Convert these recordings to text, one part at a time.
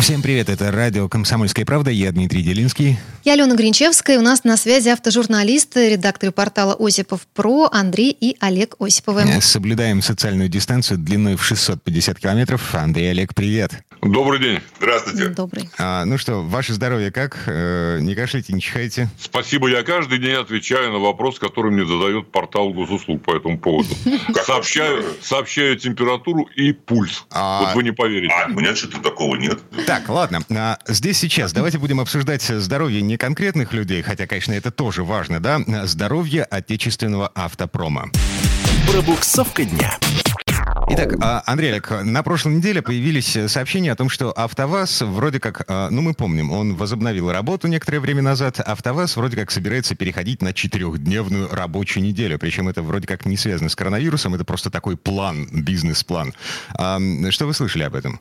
Всем привет, это радио «Комсомольская правда», я Дмитрий Делинский. Я Алена Гринчевская, у нас на связи автожурналисты, редакторы портала «Осипов Про» Андрей и Олег Осиповы. Э, Соблюдаем социальную дистанцию длиной в 650 километров. Андрей, Олег, привет. Добрый день. Здравствуйте. Добрый. А, ну что, ваше здоровье как? Э, не кашляйте, не чихайте? Спасибо. Я каждый день отвечаю на вопрос, который мне задает портал госуслуг по этому поводу. Сообщаю, сообщаю температуру и пульс. А- Вот вы не поверите. А, у меня что-то такого нет. Так, ладно. А, здесь сейчас давайте будем обсуждать здоровье не конкретных людей, хотя, конечно, это тоже важно, да? а Здоровье отечественного автопрома. Пробуксовка дня. Итак, а, Андрей Олег, на прошлой неделе появились э, сообщения о том, что АвтоВАЗ вроде как, а, ну мы помним, он возобновил работу некоторое время назад, АвтоВАЗ вроде как собирается переходить на четырехдневную рабочую неделю, причем это вроде как не связано с коронавирусом, это просто такой план, бизнес-план. Что вы слышали об этом?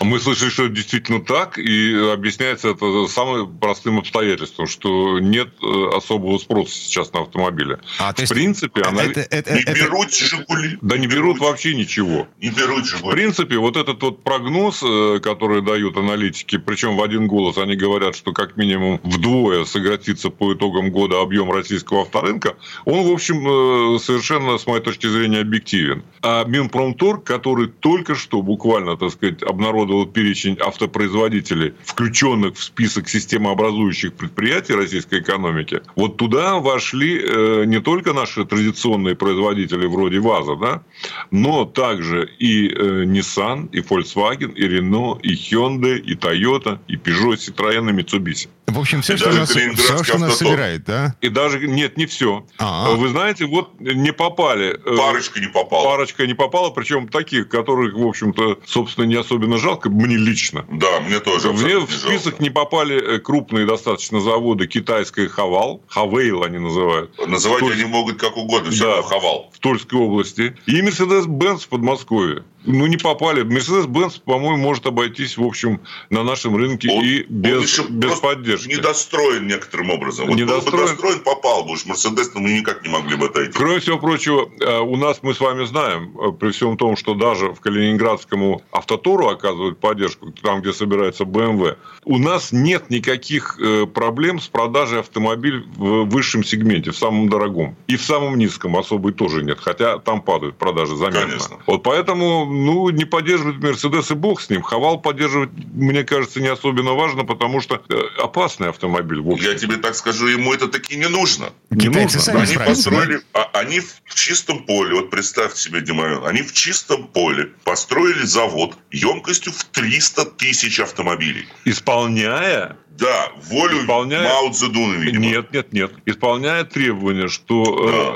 Мы слышали, что это действительно так, и объясняется это самым простым обстоятельством, что нет э, особого спроса сейчас на автомобили. А, В есть принципе, она... Это, это- Не это- берут «Жигули». Да не берут вообще ничего. Не берут В «Жигули». принципе, вот этот вот прогноз, э, который дают аналитики, причем в один голос они говорят, что как минимум вдвое сократится по итогам года объем российского авторынка, он, в общем, э, совершенно, с моей точки зрения, объективен. А Минпромторг, который только что буквально, так сказать, обнародовал перечень автопроизводителей, включенных в список системообразующих предприятий российской экономики, вот туда вошли э, не только наши традиционные производители вроде ВАЗа, да, но также и э, Nissan, и Volkswagen, и Renault, и Hyundai, и Toyota, и Peugeot, Citroёn, и Mitsubishi. в общем, все, И что нас, все, что нас собирает, да? И даже, нет, не все. А. Вы знаете, вот не попали. э, Парочка не попала. Парочка не попала, причем таких, которых, в общем-то, собственно, не особенно жалко, мне лично. Да, мне тоже Мне в не список жалко. не попали э, крупные достаточно заводы китайской Хавал, Хавейл они называют, Называть Туль- они могут как угодно, все Да. хавал. в Тульской области, и Мерседес-Бенц в Подмосковье. Ну, не попали. Мерседес-Бенц, по-моему, может обойтись, в общем, на нашем рынке Он- и он без, еще без поддержки. Недостроен некоторым образом. Вот был бы Недостроен. достроен, попал бы. Уж Мерседес мы никак не могли бы отойти. Кроме всего прочего, э, у нас, мы с вами знаем, э, при всем том, что даже в Калининградскому автотору оказывают поддержку, там, где собирается БМВ, у нас нет никаких э, проблем с продажей автомобилей в высшем сегменте, в самом дорогом. И в самом низком особой тоже нет, хотя там падают продажи заметно. Конечно. Вот поэтому, ну, не поддерживать Мерседес и бог с ним. Хавал поддерживать, мне кажется, не особенно важно, потому что э, опасный автомобиль, в общем. Я тебе так скажу, ему это таки не нужно. Не Китайцы нужно. сами Они да? построили, а- они в чистом поле, вот представьте себе, Димарин, они в чистом поле построили завод емкостью в 300 тысяч автомобилей. Исполняя Да, волю Исполняя- Мао Цзэдуна, видимо. Нет, нет, нет. Исполняет требования, что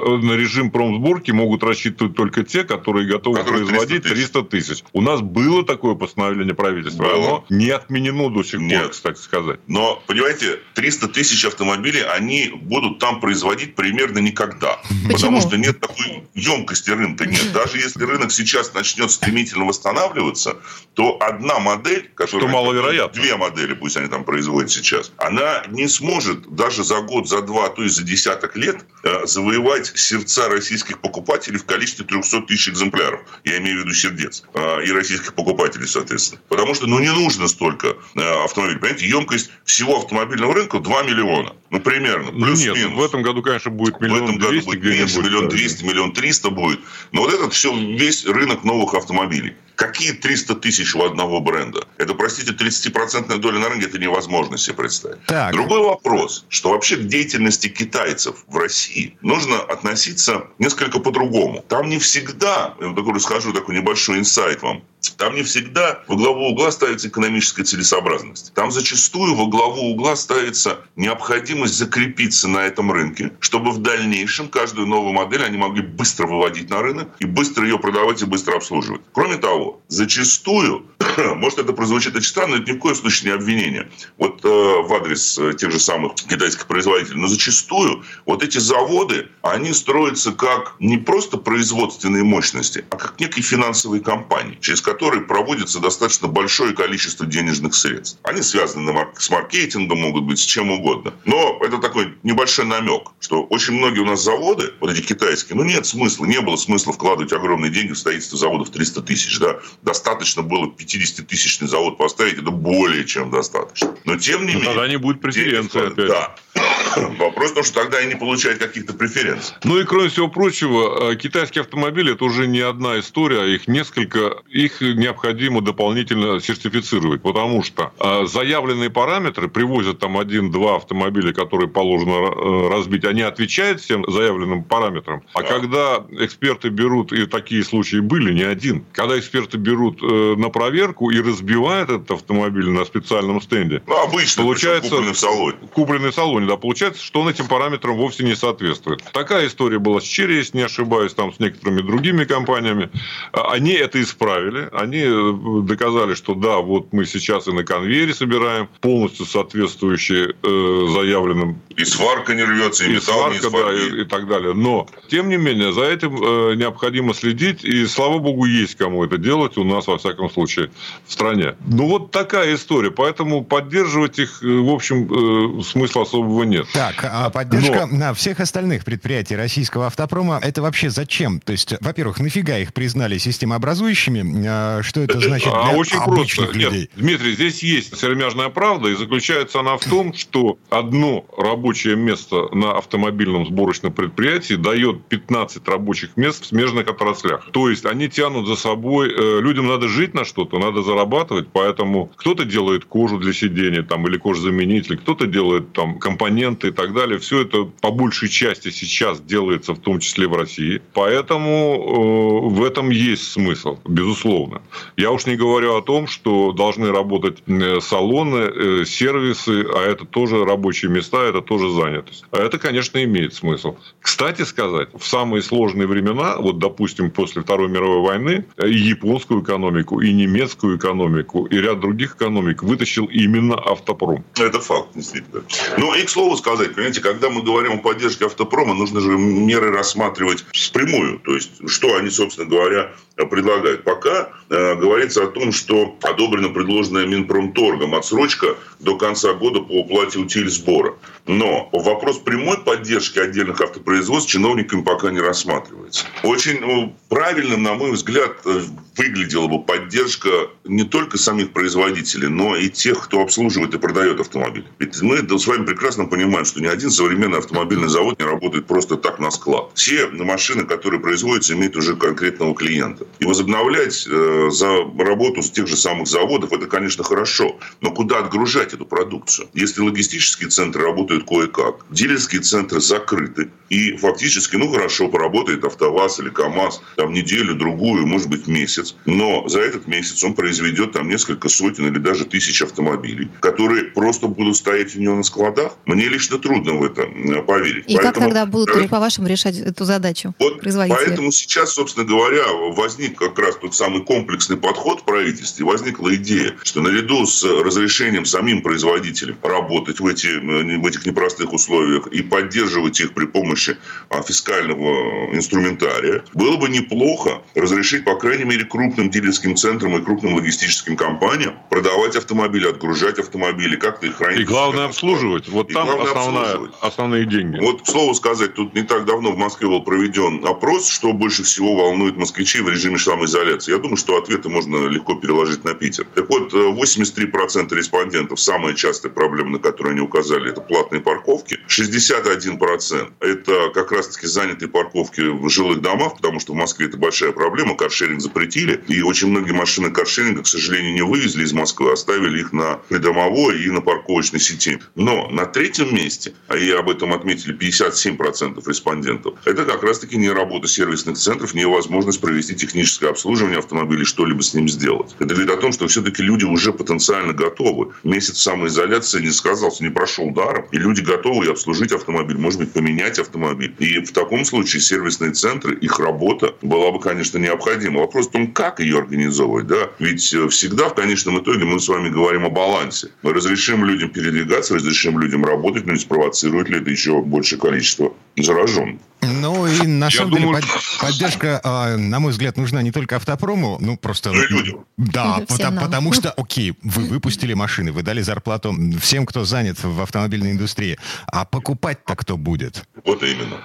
э, на режим промсборки могут рассчитывать только те, которые готовы Которые 300 производить тысяч. 300 тысяч. У нас было такое постановление правительства, Было. оно не отменено до сих пор, Нет. кстати сказать. Но, понимаете, 300 тысяч автомобилей, они будут там производить примерно никогда. Потому что нет такой емкости рынка. Нет. Даже если рынок сейчас начнет стремительно восстанавливаться, то одна модель, которая... Что маловероятно. Две модели, пусть они там производят сейчас, она не сможет даже за год, за два, а то и за десяток лет э, завоевать сердца российских покупателей в количестве 300 тысяч экземпляров. Я имею в виду сердец. Э, И российских покупателей, соответственно. Потому что, ну, не нужно столько э, автомобилей. Понимаете, емкость всего автомобильного рынка 2 миллиона. Ну, примерно. Ну, нет, Плюс-минус. в этом году, конечно, будет В миллион этом году двести будет меньше, миллион да. двести, миллион триста будет. Но вот этот все, весь рынок новых автомобилей. Какие 300 тысяч у одного бренда? Это, простите, 30% доля на рынке, это невозможно себе представить. Так. Другой вопрос, что вообще к деятельности китайцев в России нужно относиться несколько по-другому. Там не всегда, я вот такой расскажу такой небольшой инсайт вам, там не всегда во главу угла ставится экономическая целесообразность. Там зачастую во главу угла ставится необходимость закрепиться на этом рынке, чтобы в дальнейшем каждую новую модель они могли быстро выводить на рынок и быстро ее продавать и быстро обслуживать. Кроме того, зачастую может, это прозвучит очень странно, но это ни в коем случае не обвинение. Вот э, в адрес э, тех же самых китайских производителей. Но зачастую вот эти заводы, они строятся как не просто производственные мощности, а как некие финансовые компании, через которые проводится достаточно большое количество денежных средств. Они связаны с маркетингом, могут быть с чем угодно. Но это такой небольшой намек, что очень многие у нас заводы, вот эти китайские, ну нет смысла, не было смысла вкладывать огромные деньги в строительство заводов 300 тысяч. Да? Достаточно было 50-тысячный завод поставить, это более чем достаточно. Но тем не ну, менее... Тогда не будет преференции опять. Да. Вопрос в том, что тогда они получают каких-то преференций. Ну и кроме всего прочего, э, китайские автомобили это уже не одна история, а их несколько, их необходимо дополнительно сертифицировать, потому что э, заявленные параметры привозят там один-два автомобиля, которые положено э, разбить, они отвечают всем заявленным параметрам. А да. когда эксперты берут, и такие случаи были, не один, когда эксперты берут на проверку и разбивают этот автомобиль на специальном стенде, ну, обычно, получается купленный в салоне. Купленный в салоне, да, получается, что он этим параметрам вовсе не соответствует. Такая история была с Черри, если не ошибаюсь, там с некоторыми другими компаниями. А, они это исправили, они э, доказали, что да, вот мы сейчас и на конвейере собираем полностью соответствующие э, заявленным. И сварка не рвется, и, и металл сварка, не да, и, и так далее. Но, тем не менее, за этим э, необходимо следить, и, слава богу, есть кому это делать у нас, во всяком случае, в стране. Ну, вот такая история. Поэтому поддерживать их, э, в общем, э, смысла особого нет. Так, а поддержка Но... на всех остальных предприятий российского автопрома, это вообще зачем? То есть, во-первых, нафига их признали системообразующими? А, что это значит а для а очень обычных просто. людей? Нет, Дмитрий, здесь есть сермяжная правда, и заключается она в том, что одно рабочее место на автомобильном сборочном предприятии дает 15 рабочих мест в смежных отраслях. То есть, они тянут за собой... Э, людям надо жить на что-то, надо зарабатывать, поэтому кто-то делает кожу для сидения там, или кожзаменитель, кто-то делает там компоненты и так далее, все это по большей части сейчас делается в том числе в России. Поэтому э, в этом есть смысл, безусловно. Я уж не говорю о том, что должны работать э, салоны, э, сервисы, а это тоже рабочие места, это тоже занятость. А это, конечно, имеет смысл. Кстати сказать, в самые сложные времена, вот, допустим, после Второй мировой войны, и японскую экономику, и немецкую экономику, и ряд других экономик вытащил именно автопром. Это факт, действительно. Ну, и, к слову сказать, понимаете, когда мы говорим о поддержке автопрома, нужно же меры рассматривать впрямую. То есть, что они, собственно говоря, предлагают. Пока говорится о том, что одобрена предложенная Минпромторгом отсрочка до конца года по уплате утиль сбора. Но вопрос прямой поддержки отдельных автопроизводств чиновниками пока не рассматривается. Очень ну, правильным, на мой взгляд, э, выглядела бы поддержка не только самих производителей, но и тех, кто обслуживает и продает автомобили. Ведь мы с вами прекрасно понимаем, что ни один современный автомобильный завод не работает просто так на склад. Все машины, которые производятся, имеют уже конкретного клиента. И возобновлять э, за работу с тех же самых заводов, это, конечно, хорошо. Но куда отгружать эту продукцию? Если логистические центры работают кое-как, дилерские центры закрыты, и фактически, ну, хорошо, поработает АвтоВАЗ или КАМАЗ там неделю, другую, может быть, месяц. Но за этот месяц он произведет там несколько сотен или даже тысяч автомобилей, которые просто будут стоять у него на складах. Мне лично трудно в это поверить. И поэтому, как тогда будут, по-вашему, решать эту задачу вот Поэтому сейчас, собственно говоря, возник как раз тот самый комплексный подход в правительстве. Возникла идея, что наряду с разрешением самим производителям работать в, эти, в этих непростых условиях и поддерживать их при помощи а, фискального инструментария, было бы неплохо разрешить, по крайней мере, крупным дилерским центрам и крупным логистическим компаниям продавать автомобили, отгружать автомобили, как-то их хранить. И главное обслуживать. Вот и там основная, основные деньги. Вот, к слову сказать, тут не так давно в Москве был проведен опрос, что больше всего волнует москвичей в режиме самоизоляции. Я думаю, что ответы можно легко переложить на Питер. Так вот, 83% респондентов, самая частая проблема, на которую они указали, это платные парковки. 61% это как раз-таки занятые парковки в жилых домах, потому что в Москве это большая проблема, каршеринг запретили, и очень многие машины каршеринга, к сожалению, не вывезли из Москвы, оставили их на придомовой и на парковочной сети. Но на третьем месте, а и об этом отметили 57% респондентов, это как раз-таки не работа сервисных центров, невозможность провести техническое обслуживание автомобиля, что-либо с ним сделать. Это говорит о том, что все-таки люди уже потенциально готовы. Месяц самоизоляции не сказался, не прошел даром, и люди готовы и обслужить автомобиль, может быть, поменять автомобиль. И в таком случае сервисные центры, их работа была бы, конечно, необходима. Вопрос в том, как ее организовывать. Да? Ведь э, всегда в конечном итоге мы с вами говорим о балансе. Мы разрешим людям передвигаться, разрешим людям работать, но не спровоцирует ли это еще большее количество зараженных. Ну и на самом деле под, поддержка, э, на мой взгляд, нужна не только автопрому, ну просто... Ну и людям. Да, потому, потому что, окей, вы выпустили машины, вы дали зарплату всем, кто занят в автомобильной индустрии, а покупать-то кто будет? Вот именно.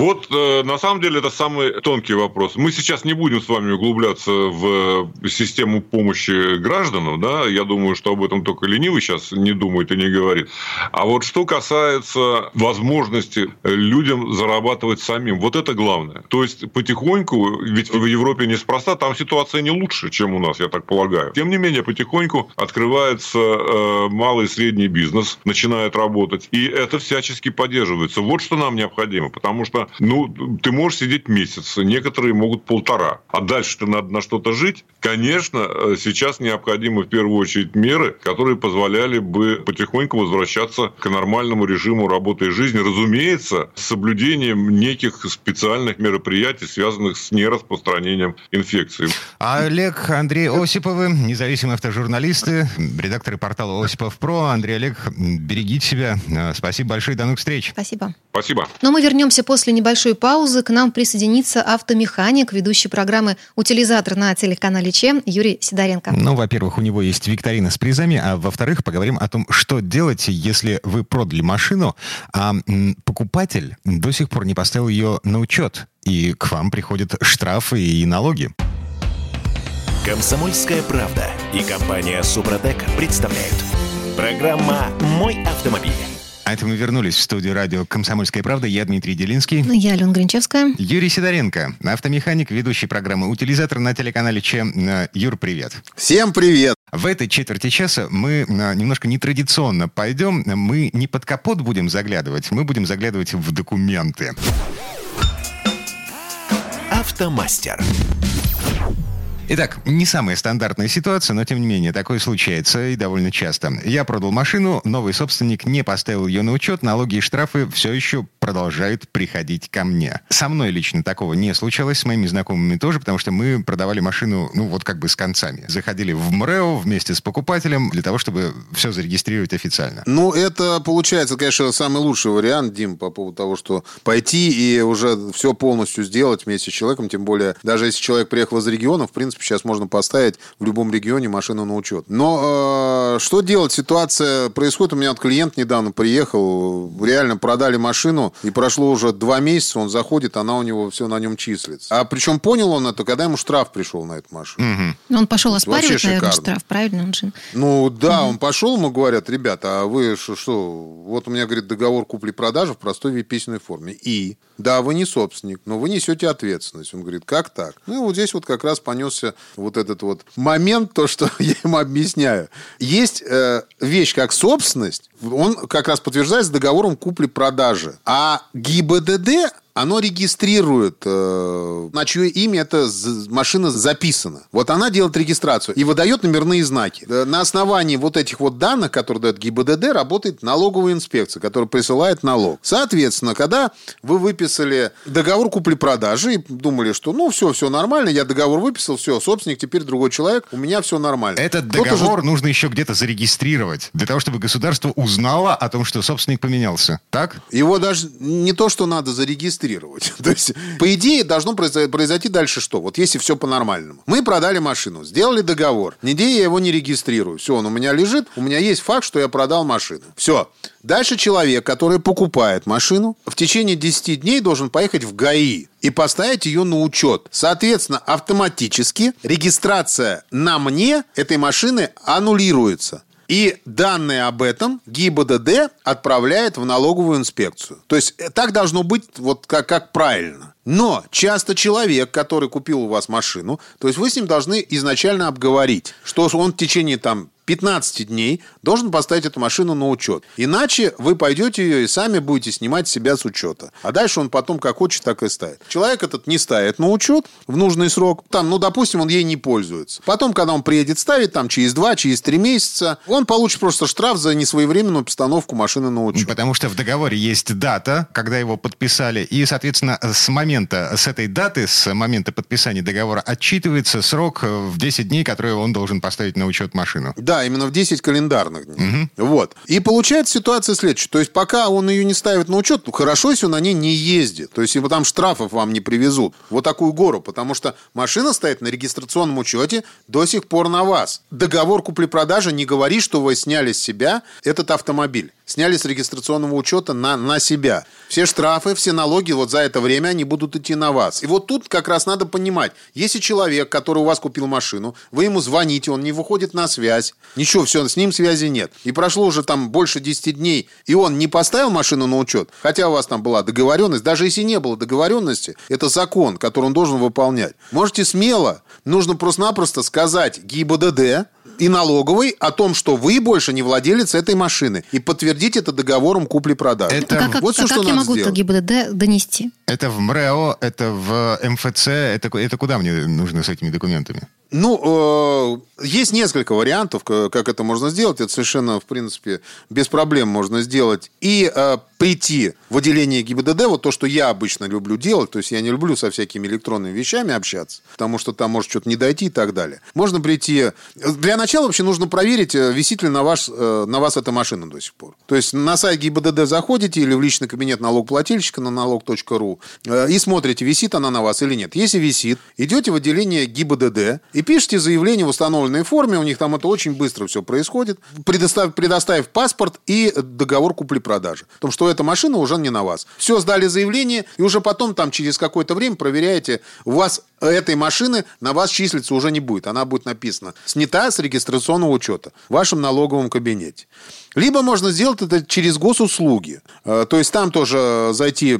Вот, э, на самом деле, это самый тонкий вопрос. Мы сейчас не будем с вами углубляться в систему помощи гражданам, да, я думаю, что об этом только ленивый сейчас не думает и не говорит. А вот что касается возможности людям зарабатывать самим, вот это главное. То есть, потихоньку, ведь в Европе неспроста, там ситуация не лучше, чем у нас, я так полагаю. Тем не менее, потихоньку открывается э, малый и средний бизнес, начинает работать, и это всячески поддерживается. Вот что нам необходимо, потому что ну, ты можешь сидеть месяц, некоторые могут полтора. А дальше-то надо на что-то жить. Конечно, э, сейчас необходимы в первую очередь меры, которые позволяли бы потихоньку возвращаться к нормальному режиму работы и жизни. Разумеется, с соблюдением неких специальных мероприятий, связанных с нераспространением инфекции. Олег, Андрей Осиповы, независимые автожурналисты, редакторы портала Осипов Про. Андрей Олег, берегите себя. Э, спасибо большое, до новых встреч. Спасибо. Спасибо. Но мы вернемся после небольшой паузы. К нам присоединится автомеханик, ведущий программы «Утилизатор» на телеканале ЧЕМ Юрий Сидоренко. Ну, во-первых, у него есть викторина с призами, а во-вторых, поговорим о том, что делать, если вы продали машину, а покупатель до сих пор не поставил ее на учет, и к вам приходят штрафы и налоги. Комсомольская правда и компания «Супротек» представляют. Программа «Мой автомобиль». А это мы вернулись в студию радио «Комсомольская правда». Я Дмитрий Делинский. Я Алена Гринчевская. Юрий Сидоренко, автомеханик, ведущий программы «Утилизатор» на телеканале Че. Юр, привет. Всем привет. В этой четверти часа мы немножко нетрадиционно пойдем. Мы не под капот будем заглядывать, мы будем заглядывать в документы. Автомастер. Итак, не самая стандартная ситуация, но тем не менее, такое случается и довольно часто. Я продал машину, новый собственник не поставил ее на учет, налоги и штрафы все еще продолжают приходить ко мне. Со мной лично такого не случалось, с моими знакомыми тоже, потому что мы продавали машину, ну вот как бы с концами. Заходили в МРЭО вместе с покупателем для того, чтобы все зарегистрировать официально. Ну, это получается, конечно, самый лучший вариант, Дим, по поводу того, что пойти и уже все полностью сделать вместе с человеком, тем более, даже если человек приехал из региона, в принципе, сейчас можно поставить в любом регионе машину на учет. Но э, что делать? Ситуация происходит. У меня вот клиент недавно приехал, реально продали машину, и прошло уже два месяца, он заходит, она у него все на нем числится. А причем понял он это, когда ему штраф пришел на эту машину. Угу. Он пошел оспаривать, наверное, штраф, правильно? Он же... Ну да, угу. он пошел, ему говорят, ребята, а вы что, что? Вот у меня, говорит, договор купли-продажи в простой письменной форме. И? Да, вы не собственник, но вы несете ответственность. Он говорит, как так? Ну и вот здесь вот как раз понесся вот этот вот момент, то, что я ему объясняю. Есть э, вещь как собственность, он как раз подтверждается договором купли-продажи. А ГИБДД оно регистрирует, э, на чье имя эта машина записана. Вот она делает регистрацию и выдает номерные знаки. Э, на основании вот этих вот данных, которые дает ГИБДД, работает налоговая инспекция, которая присылает налог. Соответственно, когда вы выписали договор купли-продажи и думали, что ну все, все нормально, я договор выписал, все, собственник теперь другой человек, у меня все нормально. Этот договор же... нужно еще где-то зарегистрировать, для того, чтобы государство узнало о том, что собственник поменялся. Так? Его даже не то, что надо зарегистрировать, регистрировать. То есть, по идее, должно произойти дальше что? Вот если все по-нормальному. Мы продали машину, сделали договор. Неделю я его не регистрирую. Все, он у меня лежит, у меня есть факт, что я продал машину. Все. Дальше человек, который покупает машину, в течение 10 дней должен поехать в ГАИ и поставить ее на учет. Соответственно, автоматически регистрация на мне этой машины аннулируется. И данные об этом ГИБДД отправляет в налоговую инспекцию. То есть э, так должно быть вот как, как правильно. Но часто человек, который купил у вас машину, то есть вы с ним должны изначально обговорить, что он в течение там 15 дней должен поставить эту машину на учет. Иначе вы пойдете ее и сами будете снимать себя с учета. А дальше он потом как хочет, так и ставит. Человек этот не ставит на учет в нужный срок. Там, ну, допустим, он ей не пользуется. Потом, когда он приедет ставить, там, через 2, через 3 месяца, он получит просто штраф за несвоевременную постановку машины на учет. Потому что в договоре есть дата, когда его подписали, и, соответственно, с момента, с этой даты, с момента подписания договора отчитывается срок в 10 дней, который он должен поставить на учет машину. Да, именно в 10 календарных дней. Угу. Вот. И получается ситуация следующая. То есть, пока он ее не ставит на учет, хорошо, если он на ней не ездит. То есть, если там штрафов вам не привезут. Вот такую гору. Потому что машина стоит на регистрационном учете до сих пор на вас. Договор купли-продажи не говорит, что вы сняли с себя этот автомобиль сняли с регистрационного учета на, на себя. Все штрафы, все налоги вот за это время они будут идти на вас. И вот тут как раз надо понимать, если человек, который у вас купил машину, вы ему звоните, он не выходит на связь, ничего, все, с ним связи нет. И прошло уже там больше 10 дней, и он не поставил машину на учет, хотя у вас там была договоренность, даже если не было договоренности, это закон, который он должен выполнять. Можете смело, нужно просто-напросто сказать ГИБДД, и налоговой о том, что вы больше не владелец этой машины. И подтвердить это договором купли-продажи. Это... А как, вот все, а что как я могу сделать. это ГИБДД донести? Это в МРЭО, это в МФЦ, это, это куда мне нужно с этими документами? Ну, э, есть несколько вариантов, как это можно сделать. Это совершенно, в принципе, без проблем можно сделать. И э, прийти в отделение ГИБДД, вот то, что я обычно люблю делать, то есть я не люблю со всякими электронными вещами общаться, потому что там может что-то не дойти и так далее. Можно прийти... Для начала вообще нужно проверить, э, висит ли на, ваш, э, на вас эта машина до сих пор. То есть на сайт ГИБДД заходите или в личный кабинет налогоплательщика на налог.ру э, и смотрите, висит она на вас или нет. Если висит, идете в отделение ГИБДД и пишите заявление в установленной форме, у них там это очень быстро все происходит, предоставив, предоставив паспорт и договор купли-продажи. О том, что эта машина уже не на вас. Все, сдали заявление, и уже потом там через какое-то время проверяете, у вас этой машины на вас числиться уже не будет. Она будет написана «снята с регистрационного учета» в вашем налоговом кабинете. Либо можно сделать это через госуслуги. Э, то есть там тоже зайти,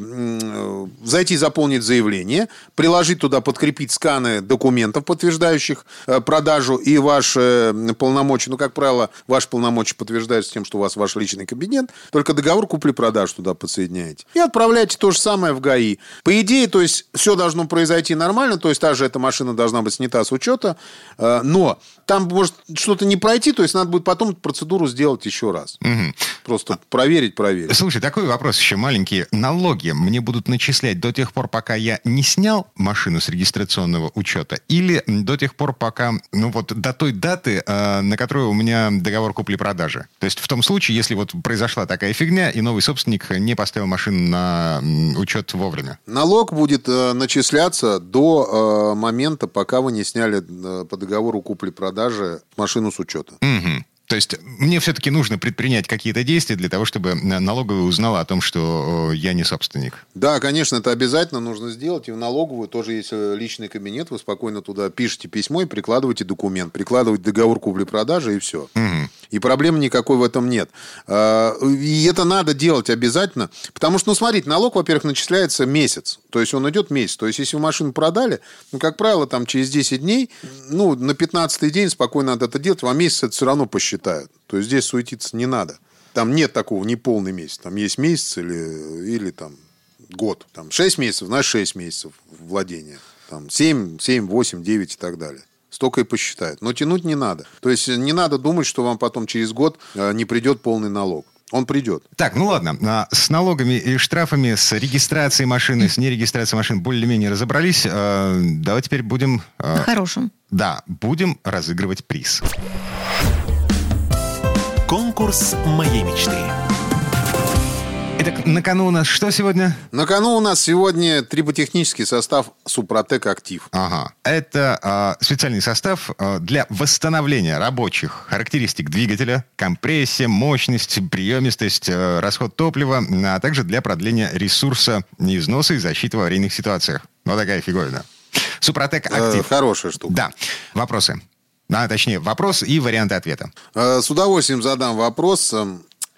зайти заполнить заявление, приложить туда, подкрепить сканы документов, подтверждающих э, продажу и ваши полномочия. Ну, как правило, ваши полномочия подтверждаются тем, что у вас ваш личный кабинет. Только договор купли-продаж туда подсоединяете. И отправляете то же самое в ГАИ. По идее, то есть все должно произойти нормально. То есть та же эта машина должна быть снята с учета. Э, но там может что-то не пройти. То есть надо будет потом процедуру сделать еще раз раз. Угу. Просто проверить, проверить. Слушай, такой вопрос еще маленький. Налоги мне будут начислять до тех пор, пока я не снял машину с регистрационного учета, или до тех пор, пока, ну вот, до той даты, э, на которую у меня договор купли-продажи. То есть в том случае, если вот произошла такая фигня, и новый собственник не поставил машину на учет вовремя. Налог будет э, начисляться до э, момента, пока вы не сняли по договору купли-продажи машину с учета. Угу. То есть мне все-таки нужно предпринять какие-то действия для того, чтобы налоговая узнала о том, что я не собственник. Да, конечно, это обязательно нужно сделать. И в налоговую тоже есть э, личный кабинет. Вы спокойно туда пишете письмо и прикладываете документ. Прикладываете договор купли-продажи и все. Угу. И проблем никакой в этом нет. А, и это надо делать обязательно. Потому что, ну, смотрите, налог, во-первых, начисляется месяц. То есть он идет месяц. То есть если вы машину продали, ну, как правило, там через 10 дней, ну, на 15 день спокойно надо это делать. Вам месяц это все равно посчитать считают. То есть здесь суетиться не надо. Там нет такого не полный месяц. Там есть месяц или, или там год. Там 6 месяцев, знаешь, 6 месяцев владения. Там 7, 7, 8, 9 и так далее. Столько и посчитают. Но тянуть не надо. То есть не надо думать, что вам потом через год э, не придет полный налог. Он придет. Так, ну ладно. А, с налогами и штрафами, с регистрацией машины, с нерегистрацией машин более-менее разобрались. А, давай теперь будем... А, На хорошем. Да, будем разыгрывать приз. Конкурс моей мечты. Итак, на кону у нас что сегодня? На кону у нас сегодня триботехнический состав Супротек Актив. Ага. Это э, специальный состав э, для восстановления рабочих характеристик двигателя, компрессия, мощность, приемистость, э, расход топлива, а также для продления ресурса износа и защиты в аварийных ситуациях. Вот такая фиговина. Супротек Актив. Э, хорошая штука. Да. Вопросы? А, точнее, вопрос и варианты ответа. Э, с удовольствием задам вопрос.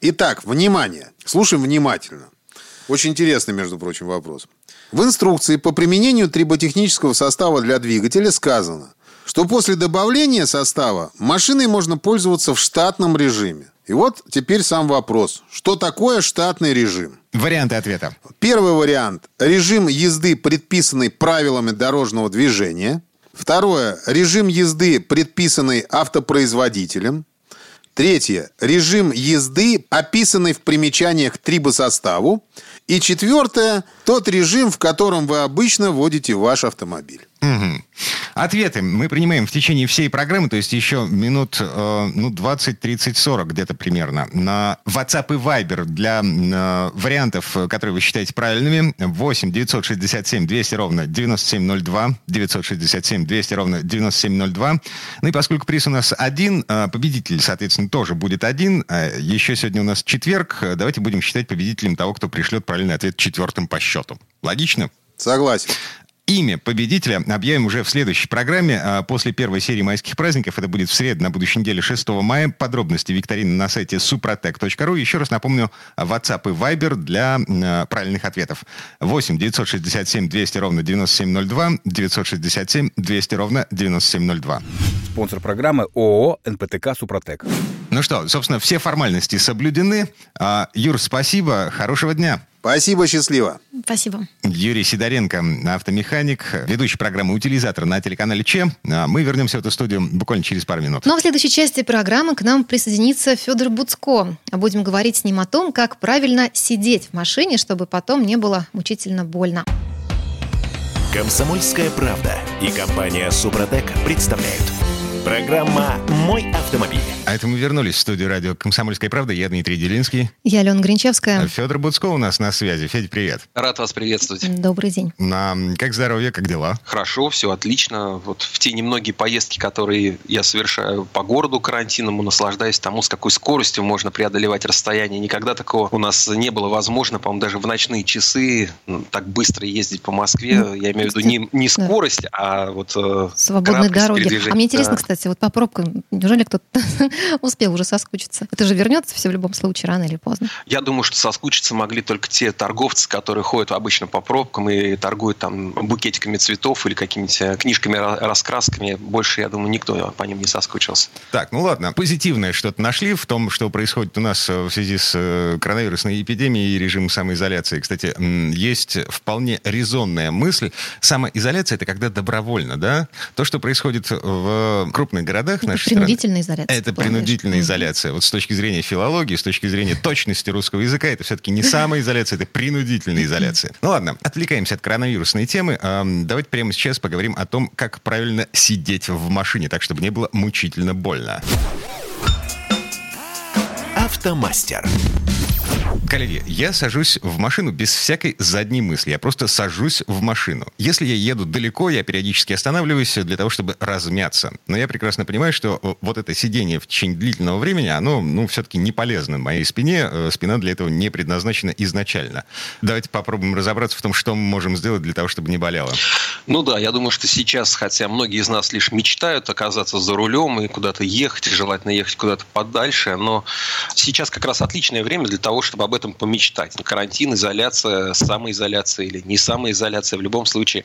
Итак, внимание. Слушаем внимательно. Очень интересный, между прочим, вопрос. В инструкции по применению триботехнического состава для двигателя сказано, что после добавления состава машиной можно пользоваться в штатном режиме. И вот теперь сам вопрос. Что такое штатный режим? Варианты ответа. Первый вариант – режим езды, предписанный правилами дорожного движения. Второе – режим езды, предписанный автопроизводителем. Третье – режим езды, описанный в примечаниях к трибосоставу. И четвертое – тот режим, в котором вы обычно водите ваш автомобиль. Угу. Ответы мы принимаем в течение всей программы, то есть еще минут э, ну, 20, 30, 40 где-то примерно. На WhatsApp и Viber для э, вариантов, которые вы считаете правильными. 8 967 200 ровно 9702. 967 200 ровно 9702. Ну и поскольку приз у нас один, э, победитель, соответственно, тоже будет один. Э, еще сегодня у нас четверг. Давайте будем считать победителем того, кто пришлет правильный ответ четвертым по счету. Логично? Согласен. Имя победителя объявим уже в следующей программе. А, после первой серии майских праздников, это будет в среду на будущей неделе 6 мая. Подробности викторины на сайте suprotec.ru. Еще раз напомню, WhatsApp и Viber для э, правильных ответов. 8 967 200 ровно 9702, 967 200 ровно 9702. Спонсор программы ООО «НПТК Супротек». Ну что, собственно, все формальности соблюдены. А, Юр, спасибо, хорошего дня. Спасибо, счастливо. Спасибо. Юрий Сидоренко, автомеханик, ведущий программы «Утилизатор» на телеканале Че. А мы вернемся в эту студию буквально через пару минут. Ну а в следующей части программы к нам присоединится Федор Буцко. Будем говорить с ним о том, как правильно сидеть в машине, чтобы потом не было мучительно больно. Комсомольская правда и компания «Супротек» представляют – Программа «Мой автомобиль». А это мы вернулись в студию радио «Комсомольская правда». Я Дмитрий Делинский. Я Алена Гринчевская. Федор Буцко у нас на связи. Федь, привет. Рад вас приветствовать. Добрый день. На, как здоровье, как дела? Хорошо, все отлично. Вот в те немногие поездки, которые я совершаю по городу карантинному, наслаждаюсь тому, с какой скоростью можно преодолевать расстояние. Никогда такого у нас не было возможно, по-моему, даже в ночные часы так быстро ездить по Москве. Ну, я имею в виду не, не скорость, да. а вот э, свободные дороги. А мне интересно, да. кстати, кстати, вот по пробкам, неужели кто-то успел уже соскучиться? Это же вернется все в любом случае, рано или поздно. Я думаю, что соскучиться могли только те торговцы, которые ходят обычно по пробкам и торгуют там букетиками цветов или какими-нибудь э, книжками, раскрасками. Больше, я думаю, никто по ним не соскучился. Так, ну ладно. Позитивное что-то нашли в том, что происходит у нас э, в связи с э, коронавирусной эпидемией и режимом самоизоляции. Кстати, есть вполне резонная мысль. Самоизоляция – это когда добровольно, да? То, что происходит в крупных городах это нашей принудительная страны. изоляция. Это принудительная изоляция. Вот с точки зрения филологии, с точки зрения точности русского языка, это все-таки не самоизоляция, это принудительная изоляция. Ну ладно, отвлекаемся от коронавирусной темы. Давайте прямо сейчас поговорим о том, как правильно сидеть в машине, так, чтобы не было мучительно больно. Автомастер. Коллеги, я сажусь в машину без всякой задней мысли. Я просто сажусь в машину. Если я еду далеко, я периодически останавливаюсь для того, чтобы размяться. Но я прекрасно понимаю, что э, вот это сидение в течение длительного времени, оно, ну, все-таки не полезно моей спине. Э, спина для этого не предназначена изначально. Давайте попробуем разобраться в том, что мы можем сделать для того, чтобы не болело. Ну да, я думаю, что сейчас, хотя многие из нас лишь мечтают оказаться за рулем и куда-то ехать, желательно ехать куда-то подальше, но сейчас как раз отличное время для того, чтобы об этом помечтать. Карантин, изоляция, самоизоляция или не самоизоляция, в любом случае,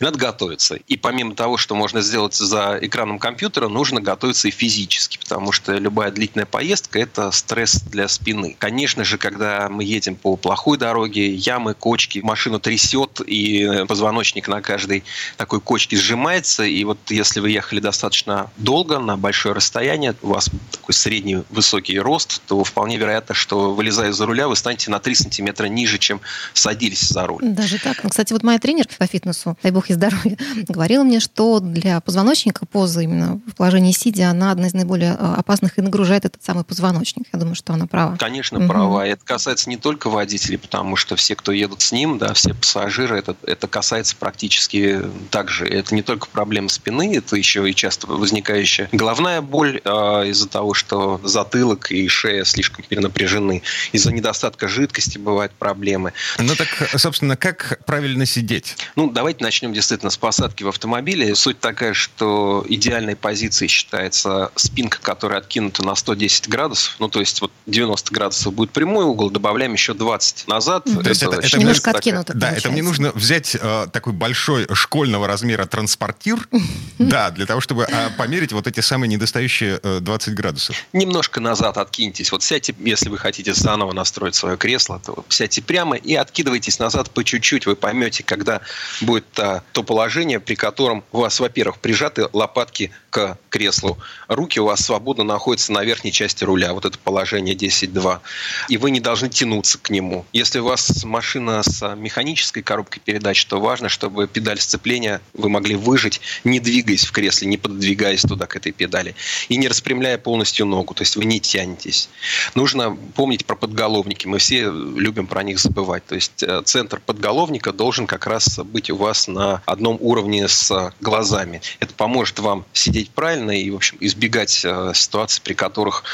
надо готовиться. И помимо того, что можно сделать за экраном компьютера, нужно готовиться и физически, потому что любая длительная поездка – это стресс для спины. Конечно же, когда мы едем по плохой дороге, ямы, кочки, машину трясет, и позвоночник на каждой такой кочке сжимается, и вот если вы ехали достаточно долго, на большое расстояние, у вас такой средний высокий рост, то вполне вероятно, что вылезая за руля, вы станете на 3 сантиметра ниже, чем садились за руль. Даже так? Ну, кстати, вот моя тренер по фитнесу, дай бог ей здоровья, говорила мне, что для позвоночника поза именно в положении сидя, она одна из наиболее э, опасных и нагружает этот самый позвоночник. Я думаю, что она права. Конечно, угу. права. Это касается не только водителей, потому что все, кто едут с ним, да, все пассажиры, это, это касается практически так же. Это не только проблема спины, это еще и часто возникающая головная боль э, из-за того, что затылок и шея слишком перенапряжены, из-за недостатка недостатка жидкости бывают проблемы. Ну так, собственно, как правильно сидеть? Ну, давайте начнем действительно с посадки в автомобиле. Суть такая, что идеальной позицией считается спинка, которая откинута на 110 градусов. Ну, то есть вот 90 градусов будет прямой угол, добавляем еще 20 назад. Mm-hmm. То есть это, это, это немножко откинуто, Да, это мне нужно взять э, такой большой школьного размера транспортир, да, для того, чтобы а, померить вот эти самые недостающие 20 градусов. Немножко назад откиньтесь. Вот сядьте, если вы хотите заново настроить свое кресло, то сядьте прямо и откидывайтесь назад по чуть-чуть. Вы поймете, когда будет а, то положение, при котором у вас, во-первых, прижаты лопатки к креслу, руки у вас свободно находятся на верхней части руля. Вот это положение 10-2. И вы не должны тянуться к нему. Если у вас машина с механической коробкой передач, то важно, чтобы педаль сцепления вы могли выжить, не двигаясь в кресле, не подвигаясь туда к этой педали. И не распрямляя полностью ногу. То есть вы не тянетесь. Нужно помнить про подголовники. Мы все любим про них забывать. То есть э, центр подголовника должен как раз быть у вас на одном уровне с глазами. Это поможет вам сидеть правильно и, в общем, избегать э, ситуаций, при которых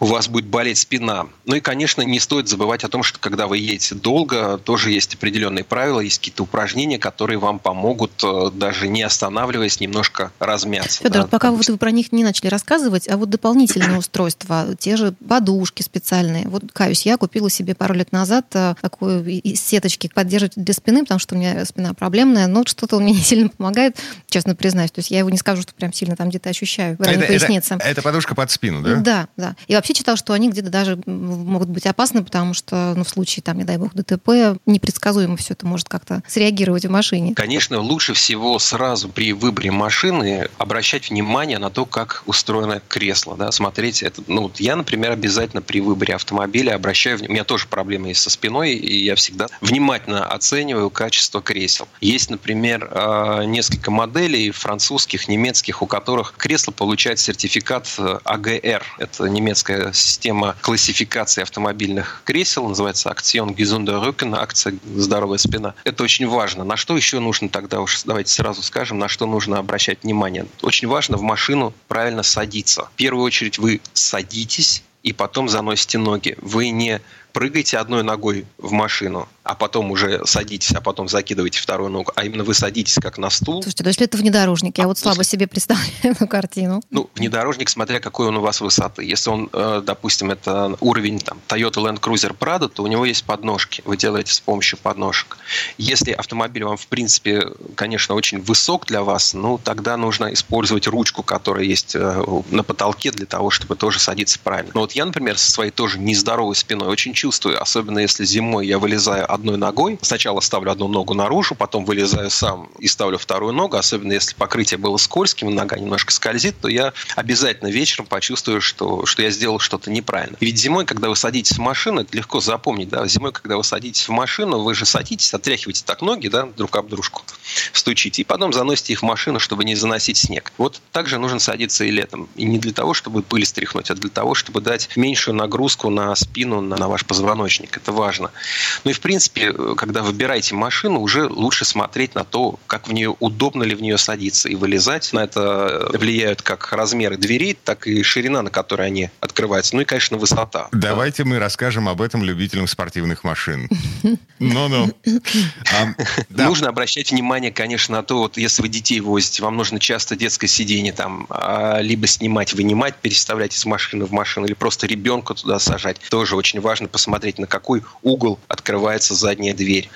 у вас будет болеть спина. Ну и, конечно, не стоит забывать о том, что когда вы едете долго, тоже есть определенные правила, есть какие-то упражнения, которые вам помогут, э, даже не останавливаясь, немножко размяться. Федор, да, пока вот вы про них не начали рассказывать, а вот дополнительные устройства, те же подушки специальные. Вот, каюсь, я купила себе пару лет назад э, такую из сеточки поддерживать для спины, потому что у меня спина проблемная, но что-то он мне не сильно помогает, честно признаюсь. То есть я его не скажу, что прям сильно там где-то ощущаю в районе это, поясницы. Это, это подушка под спину, да? Да, да. И вообще читал, что они где-то даже могут быть опасны, потому что, ну, в случае, там, не дай бог, ДТП, непредсказуемо все это может как-то среагировать в машине. Конечно, лучше всего сразу при выборе машины обращать внимание на то, как устроено кресло, да, смотреть это. Ну, вот я, например, обязательно при выборе автомобиля обращаю, у меня тоже проблемы есть со спиной, и я всегда внимательно оцениваю качество кресел. Есть, например, а, несколько моделей французских, немецких, у которых кресло получает сертификат АГР. Это немецкая система классификации автомобильных кресел, называется Акцион Gesunder Rücken, акция «Здоровая спина». Это очень важно. На что еще нужно тогда уж, давайте сразу скажем, на что нужно обращать внимание. Очень важно в машину правильно садиться. В первую очередь вы садитесь и потом заносите ноги. Вы не прыгаете одной ногой в машину, а потом уже садитесь, а потом закидываете вторую ногу, а именно вы садитесь как на стул. Слушайте, то есть это внедорожник, я а вот слабо после... себе представляю эту картину. Ну, внедорожник, смотря какой он у вас высоты. Если он, э, допустим, это уровень там, Toyota Land Cruiser Prado, то у него есть подножки, вы делаете с помощью подножек. Если автомобиль вам, в принципе, конечно, очень высок для вас, ну, тогда нужно использовать ручку, которая есть э, на потолке для того, чтобы тоже садиться правильно. Но вот я, например, со своей тоже нездоровой спиной очень чувствую, особенно если зимой я вылезаю одной ногой. Сначала ставлю одну ногу наружу, потом вылезаю сам и ставлю вторую ногу. Особенно если покрытие было скользким, нога немножко скользит, то я обязательно вечером почувствую, что, что я сделал что-то неправильно. Ведь зимой, когда вы садитесь в машину, это легко запомнить, да, зимой, когда вы садитесь в машину, вы же садитесь, отряхиваете так ноги, да, друг об дружку, стучите, и потом заносите их в машину, чтобы не заносить снег. Вот так же нужно садиться и летом. И не для того, чтобы пыль стряхнуть, а для того, чтобы дать меньшую нагрузку на спину, на, на ваш позвоночник. Это важно. Ну и, в принципе, когда выбираете машину, уже лучше смотреть на то, как в нее, удобно ли в нее садиться и вылезать. На это влияют как размеры дверей, так и ширина, на которой они открываются. Ну и, конечно, высота. Давайте мы расскажем об этом любителям спортивных машин. Ну-ну. Нужно обращать внимание, конечно, на то, вот если вы детей возите, вам нужно часто детское сиденье там а, либо снимать, вынимать, переставлять из машины в машину, или просто ребенка туда сажать. Тоже очень важно посмотреть, на какой угол открывается задняя дверь.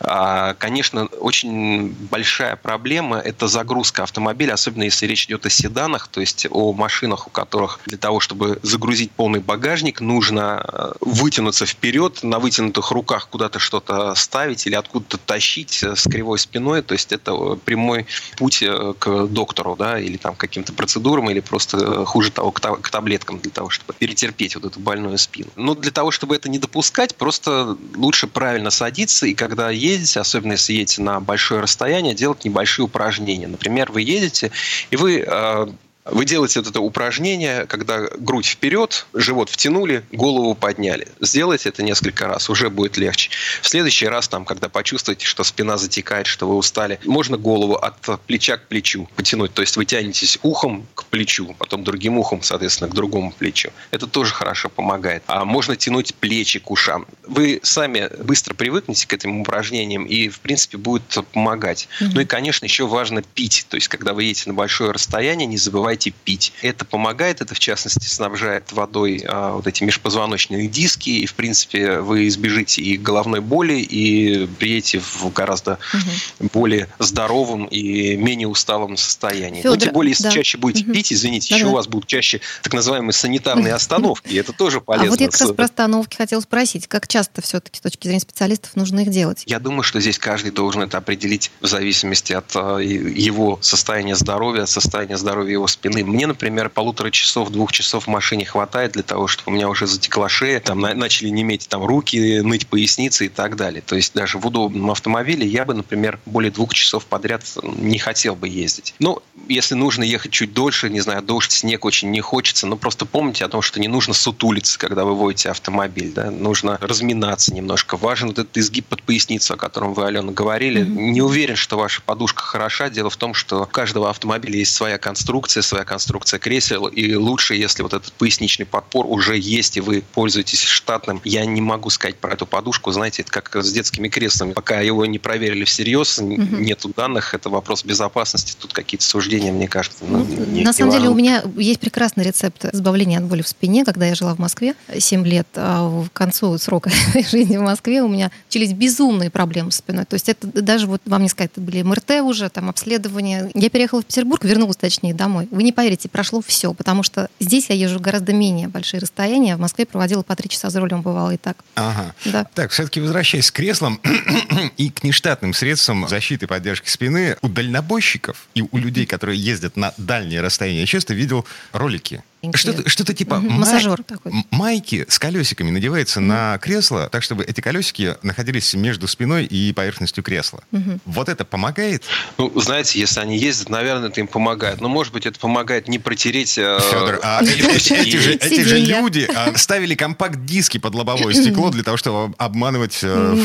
А, конечно, очень большая проблема – это загрузка автомобиля, особенно если речь идет о седанах, то есть о машинах, у которых для того, чтобы загрузить полный багажник, нужно э, вытянуться вперед, на вытянутых руках куда-то что-то ставить или откуда-то тащить с кривой спиной, то есть это прямой путь э, к доктору, да, или там каким-то процедурам, или просто э, хуже того, к таблеткам для того, чтобы перетерпеть вот эту больную спину. Но для того, чтобы это не допускать, просто лучше правильно садиться, и когда едете, особенно если едете на большое расстояние, делать небольшие упражнения. Например, вы едете, и вы э, вы делаете вот это упражнение, когда грудь вперед, живот втянули, голову подняли. Сделайте это несколько раз, уже будет легче. В следующий раз, там, когда почувствуете, что спина затекает, что вы устали, можно голову от плеча к плечу потянуть. То есть вы тянетесь ухом к плечу, потом другим ухом, соответственно, к другому плечу. Это тоже хорошо помогает. А можно тянуть плечи к ушам. Вы сами быстро привыкнете к этим упражнениям и, в принципе, будет помогать. Mm-hmm. Ну и, конечно, еще важно пить. То есть, когда вы едете на большое расстояние, не забывайте давайте пить. Это помогает, это в частности снабжает водой а, вот эти межпозвоночные диски, и в принципе вы избежите и головной боли, и приедете в гораздо угу. более здоровом и менее усталом состоянии. Федор, ну, тем более, если да. чаще будете угу. пить, извините, да, еще да. у вас будут чаще так называемые санитарные остановки, это тоже полезно. А вот я как раз про остановки хотела спросить, как часто все-таки с точки зрения специалистов нужно их делать? Я думаю, что здесь каждый должен это определить в зависимости от а, его состояния здоровья, от состояния здоровья его спины. Мне, например, полутора часов, двух часов в машине хватает для того, чтобы у меня уже затекла шея, там начали неметь там руки, ныть поясницы и так далее. То есть даже в удобном автомобиле я бы, например, более двух часов подряд не хотел бы ездить. Ну, если нужно ехать чуть дольше, не знаю, дождь, снег очень не хочется, но просто помните о том, что не нужно сутулиться, когда вы водите автомобиль, да, нужно разминаться немножко. Важен вот этот изгиб под поясницу, о котором вы, Алена, говорили. Mm-hmm. Не уверен, что ваша подушка хороша. Дело в том, что у каждого автомобиля есть своя конструкция, своя конструкция кресел, и лучше, если вот этот поясничный подпор уже есть, и вы пользуетесь штатным. Я не могу сказать про эту подушку, знаете, это как с детскими креслами. Пока его не проверили всерьез, mm-hmm. нету данных, это вопрос безопасности. Тут какие-то суждения, мне кажется, ну, не, На самом деле у меня есть прекрасный рецепт избавления от боли в спине, когда я жила в Москве 7 лет, а к концу срока жизни в Москве у меня начались безумные проблемы с спиной. То есть это даже вот вам не сказать, это были МРТ уже, там обследование. Я переехала в Петербург, вернулась точнее домой. Вы не поверите, прошло все, потому что здесь я езжу гораздо менее большие расстояния. В Москве проводила по три часа за рулем, бывало и так. Ага. Да. Так, все-таки возвращаясь к креслам и к нештатным средствам защиты и поддержки спины, у дальнобойщиков и у людей, которые ездят на дальние расстояния, я часто видел ролики что-то, что-то типа угу, массажер такой. майки с колесиками надевается угу. на кресло, так чтобы эти колесики находились между спиной и поверхностью кресла. Угу. Вот это помогает? Ну, знаете, если они ездят, наверное, это им помогает. Но, может быть, это помогает не протереть... Э, Федор, а эти же, эти же люди а, ставили компакт-диски под лобовое стекло для того, чтобы обманывать э,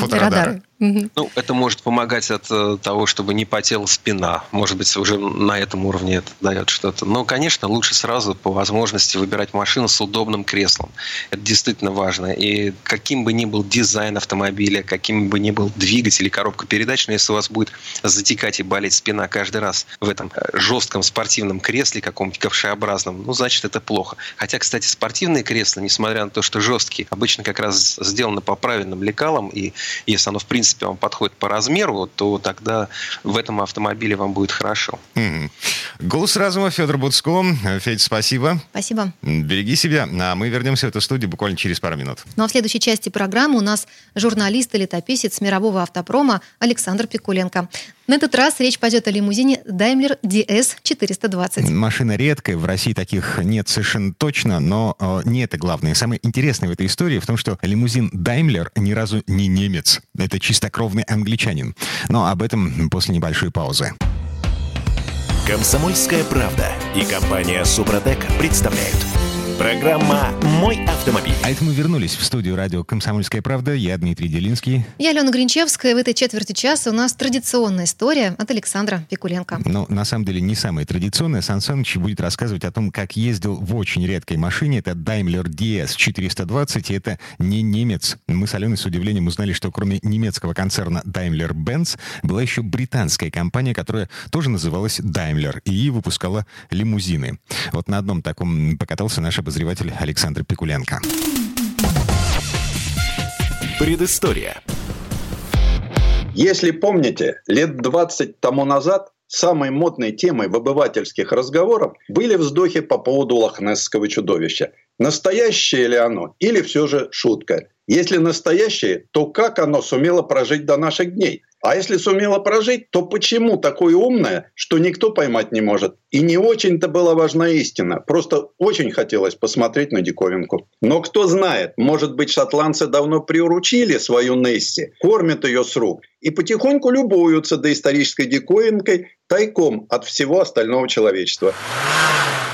Ну, это может помогать от э, того, чтобы не потела спина. Может быть, уже на этом уровне это дает что-то. Но, конечно, лучше сразу по возможности выбирать машину с удобным креслом. Это действительно важно. И каким бы ни был дизайн автомобиля, каким бы ни был двигатель и коробка передач, но если у вас будет затекать и болеть спина каждый раз в этом э, жестком спортивном кресле, каком-нибудь ковшеобразном, ну, значит, это плохо. Хотя, кстати, спортивные кресла, несмотря на то, что жесткие, обычно как раз сделаны по правильным лекалам, и если оно, в принципе, принципе, вам подходит по размеру, то тогда в этом автомобиле вам будет хорошо. Mm-hmm. Голос разума, Федор Буцко. Федь, спасибо. Спасибо. Береги себя. А мы вернемся в эту студию буквально через пару минут. Ну а в следующей части программы у нас журналист и летописец мирового автопрома Александр Пикуленко. На этот раз речь пойдет о лимузине Daimler DS 420. Машина редкая, в России таких нет совершенно точно, но э, не это главное. Самое интересное в этой истории в том, что лимузин Daimler ни разу не немец. Это чистокровный англичанин. Но об этом после небольшой паузы. Комсомольская правда и компания Супротек представляют – Программа «Мой автомобиль». А это мы вернулись в студию радио «Комсомольская правда». Я Дмитрий Делинский. Я Алена Гринчевская. В этой четверти часа у нас традиционная история от Александра Пикуленко. Ну, на самом деле, не самая традиционная. Сан Саныч будет рассказывать о том, как ездил в очень редкой машине. Это Daimler DS 420, и это не немец. Мы с Аленой с удивлением узнали, что кроме немецкого концерна Daimler-Benz была еще британская компания, которая тоже называлась Daimler и выпускала лимузины. Вот на одном таком покатался наш обозреватель Александр Пикуленко. Предыстория. Если помните, лет 20 тому назад самой модной темой в обывательских разговорах были вздохи по поводу лохнесского чудовища. Настоящее ли оно или все же шутка? Если настоящее, то как оно сумело прожить до наших дней? А если сумела прожить, то почему такое умное, что никто поймать не может? И не очень-то была важна истина. Просто очень хотелось посмотреть на диковинку. Но кто знает, может быть, шотландцы давно приуручили свою Несси, кормят ее с рук и потихоньку любуются доисторической диковинкой тайком от всего остального человечества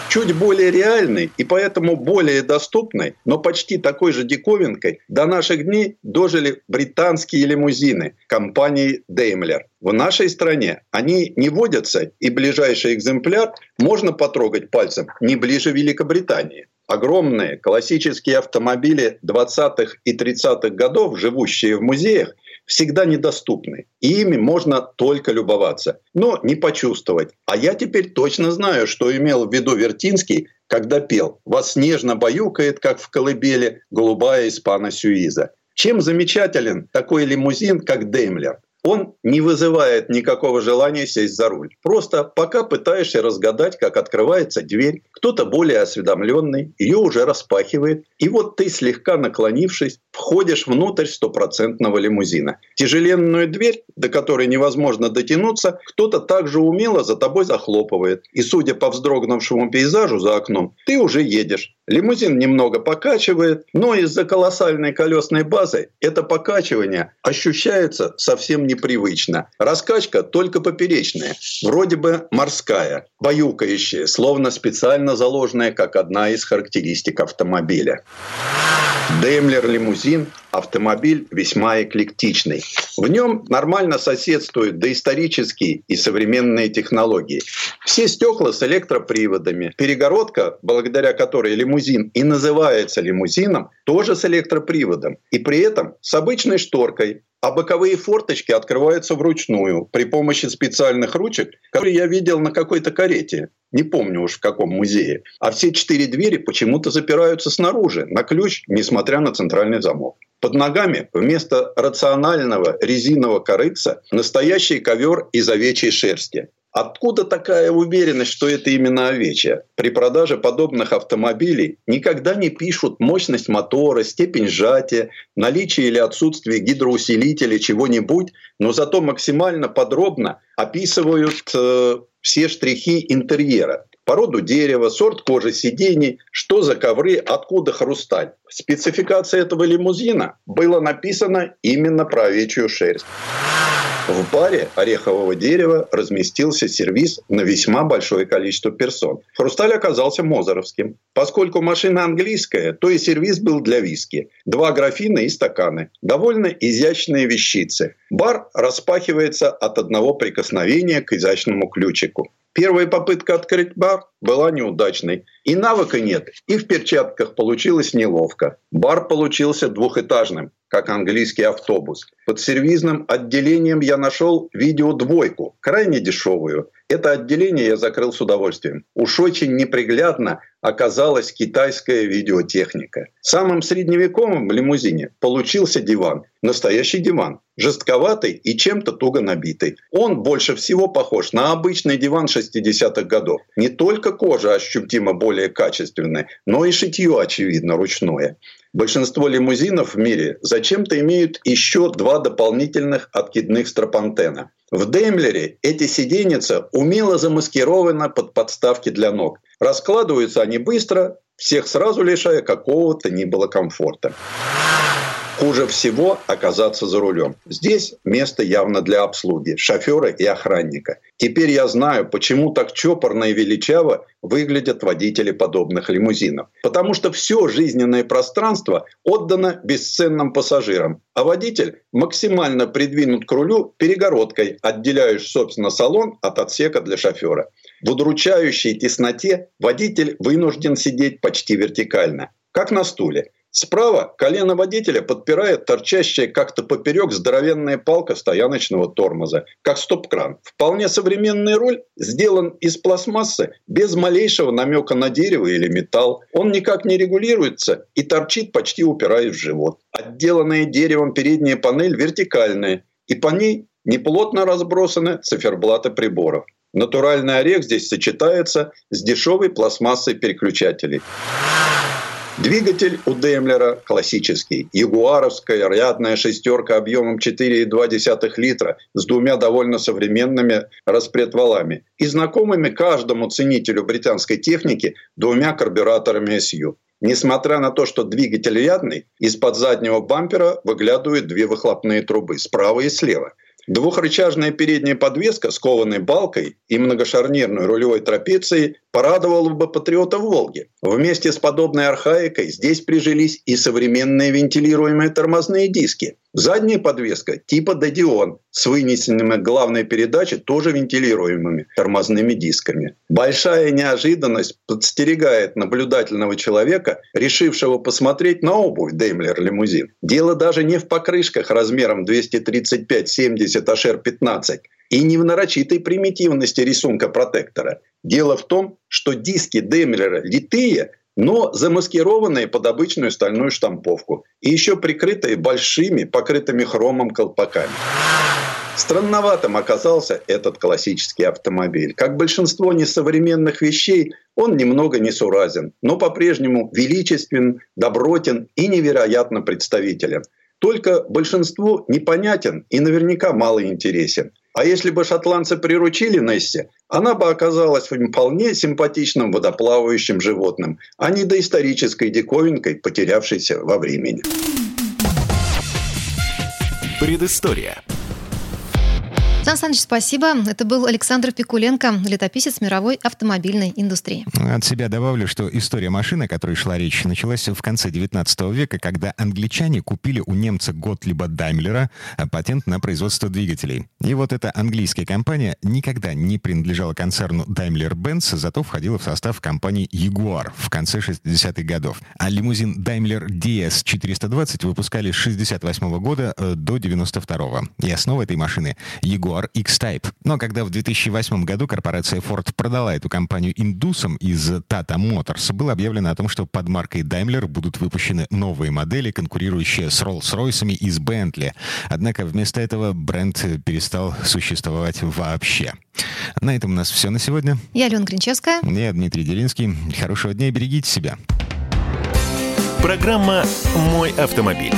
чуть более реальной и поэтому более доступной, но почти такой же диковинкой до наших дней дожили британские лимузины компании Daimler. В нашей стране они не водятся, и ближайший экземпляр можно потрогать пальцем не ближе Великобритании. Огромные классические автомобили 20-х и 30-х годов, живущие в музеях, всегда недоступны. И ими можно только любоваться, но не почувствовать. А я теперь точно знаю, что имел в виду Вертинский, когда пел «Вас нежно баюкает, как в колыбели, голубая испана Сюиза». Чем замечателен такой лимузин, как Деймлер? он не вызывает никакого желания сесть за руль. Просто пока пытаешься разгадать, как открывается дверь, кто-то более осведомленный ее уже распахивает, и вот ты, слегка наклонившись, входишь внутрь стопроцентного лимузина. Тяжеленную дверь, до которой невозможно дотянуться, кто-то также умело за тобой захлопывает. И судя по вздрогнувшему пейзажу за окном, ты уже едешь. Лимузин немного покачивает, но из-за колоссальной колесной базы это покачивание ощущается совсем непривычно. Раскачка только поперечная, вроде бы морская, баюкающая, словно специально заложенная как одна из характеристик автомобиля. Daimler лимузин – автомобиль весьма эклектичный. В нем нормально соседствуют доисторические и современные технологии. Все стекла с электроприводами. Перегородка, благодаря которой лимузин и называется лимузином, тоже с электроприводом. И при этом с обычной шторкой, а боковые форточки открываются вручную при помощи специальных ручек, которые я видел на какой-то карете. Не помню уж в каком музее. А все четыре двери почему-то запираются снаружи, на ключ, несмотря на центральный замок. Под ногами вместо рационального резинового корыца настоящий ковер из овечьей шерсти. Откуда такая уверенность, что это именно овечья? При продаже подобных автомобилей никогда не пишут мощность мотора, степень сжатия, наличие или отсутствие гидроусилителя, чего-нибудь, но зато максимально подробно описывают э, все штрихи интерьера породу дерева, сорт кожи сидений, что за ковры, откуда хрусталь. В спецификации этого лимузина было написано именно про овечью шерсть. В баре орехового дерева разместился сервис на весьма большое количество персон. Хрусталь оказался мозеровским. Поскольку машина английская, то и сервис был для виски. Два графина и стаканы. Довольно изящные вещицы. Бар распахивается от одного прикосновения к изящному ключику. Первая попытка открыть бар была неудачной. И навыка нет, и в перчатках получилось неловко. Бар получился двухэтажным, как английский автобус. Под сервизным отделением я нашел видеодвойку, крайне дешевую. Это отделение я закрыл с удовольствием. Уж очень неприглядно оказалась китайская видеотехника. Самым средневековым в лимузине получился диван. Настоящий диван. Жестковатый и чем-то туго набитый. Он больше всего похож на обычный диван 60-х годов. Не только кожа ощутимо более качественная, но и шитье, очевидно, ручное. Большинство лимузинов в мире зачем-то имеют еще два дополнительных откидных стропантена. В Деймлере эти сиденьица умело замаскированы под подставки для ног. Раскладываются они быстро, всех сразу лишая какого-то ни было комфорта. Хуже всего оказаться за рулем. Здесь место явно для обслуги, шофера и охранника. Теперь я знаю, почему так чопорно и величаво выглядят водители подобных лимузинов. Потому что все жизненное пространство отдано бесценным пассажирам, а водитель максимально придвинут к рулю перегородкой, отделяющей, собственно, салон от отсека для шофера. В удручающей тесноте водитель вынужден сидеть почти вертикально, как на стуле. Справа колено водителя подпирает торчащая как-то поперек здоровенная палка стояночного тормоза, как стоп-кран. Вполне современный руль сделан из пластмассы без малейшего намека на дерево или металл. Он никак не регулируется и торчит почти упираясь в живот. Отделанная деревом передняя панель вертикальная, и по ней неплотно разбросаны циферблаты приборов. Натуральный орех здесь сочетается с дешевой пластмассой переключателей. Двигатель у Демлера классический. Ягуаровская рядная шестерка объемом 4,2 литра с двумя довольно современными распредвалами и знакомыми каждому ценителю британской техники двумя карбюраторами SU. Несмотря на то, что двигатель рядный, из-под заднего бампера выглядывают две выхлопные трубы справа и слева – Двухрычажная передняя подвеска с кованой балкой и многошарнирной рулевой трапецией порадовала бы патриота в Волге. Вместе с подобной архаикой здесь прижились и современные вентилируемые тормозные диски. Задняя подвеска типа Дадион с вынесенными главной передачи тоже вентилируемыми тормозными дисками. Большая неожиданность подстерегает наблюдательного человека, решившего посмотреть на обувь Daimler лимузин. Дело даже не в покрышках размером 235-70 HR15 и не в нарочитой примитивности рисунка протектора. Дело в том, что диски Daimler литые – но замаскированные под обычную стальную штамповку и еще прикрытые большими, покрытыми хромом колпаками. Странноватым оказался этот классический автомобиль. Как большинство несовременных вещей, он немного несуразен, но по-прежнему величествен, добротен и невероятно представителен. Только большинству непонятен и наверняка мало интересен. А если бы шотландцы приручили Несси, она бы оказалась вполне симпатичным водоплавающим животным, а не доисторической диковинкой, потерявшейся во времени. Предыстория. Сан Саныч, спасибо. Это был Александр Пикуленко, летописец мировой автомобильной индустрии. От себя добавлю, что история машины, о которой шла речь, началась в конце 19 века, когда англичане купили у немца Готлиба Даймлера патент на производство двигателей. И вот эта английская компания никогда не принадлежала концерну Daimler-Benz, зато входила в состав компании Jaguar в конце 60-х годов. А лимузин Daimler DS 420 выпускали с 68 года э, до 92 -го. И основа этой машины — Jaguar Jaguar X-Type. Но когда в 2008 году корпорация Ford продала эту компанию индусам из Tata Motors, было объявлено о том, что под маркой Daimler будут выпущены новые модели, конкурирующие с Rolls-Royce и с Bentley. Однако вместо этого бренд перестал существовать вообще. На этом у нас все на сегодня. Я Алена Гринчевская. Я Дмитрий Делинский. Хорошего дня и берегите себя. Программа «Мой автомобиль».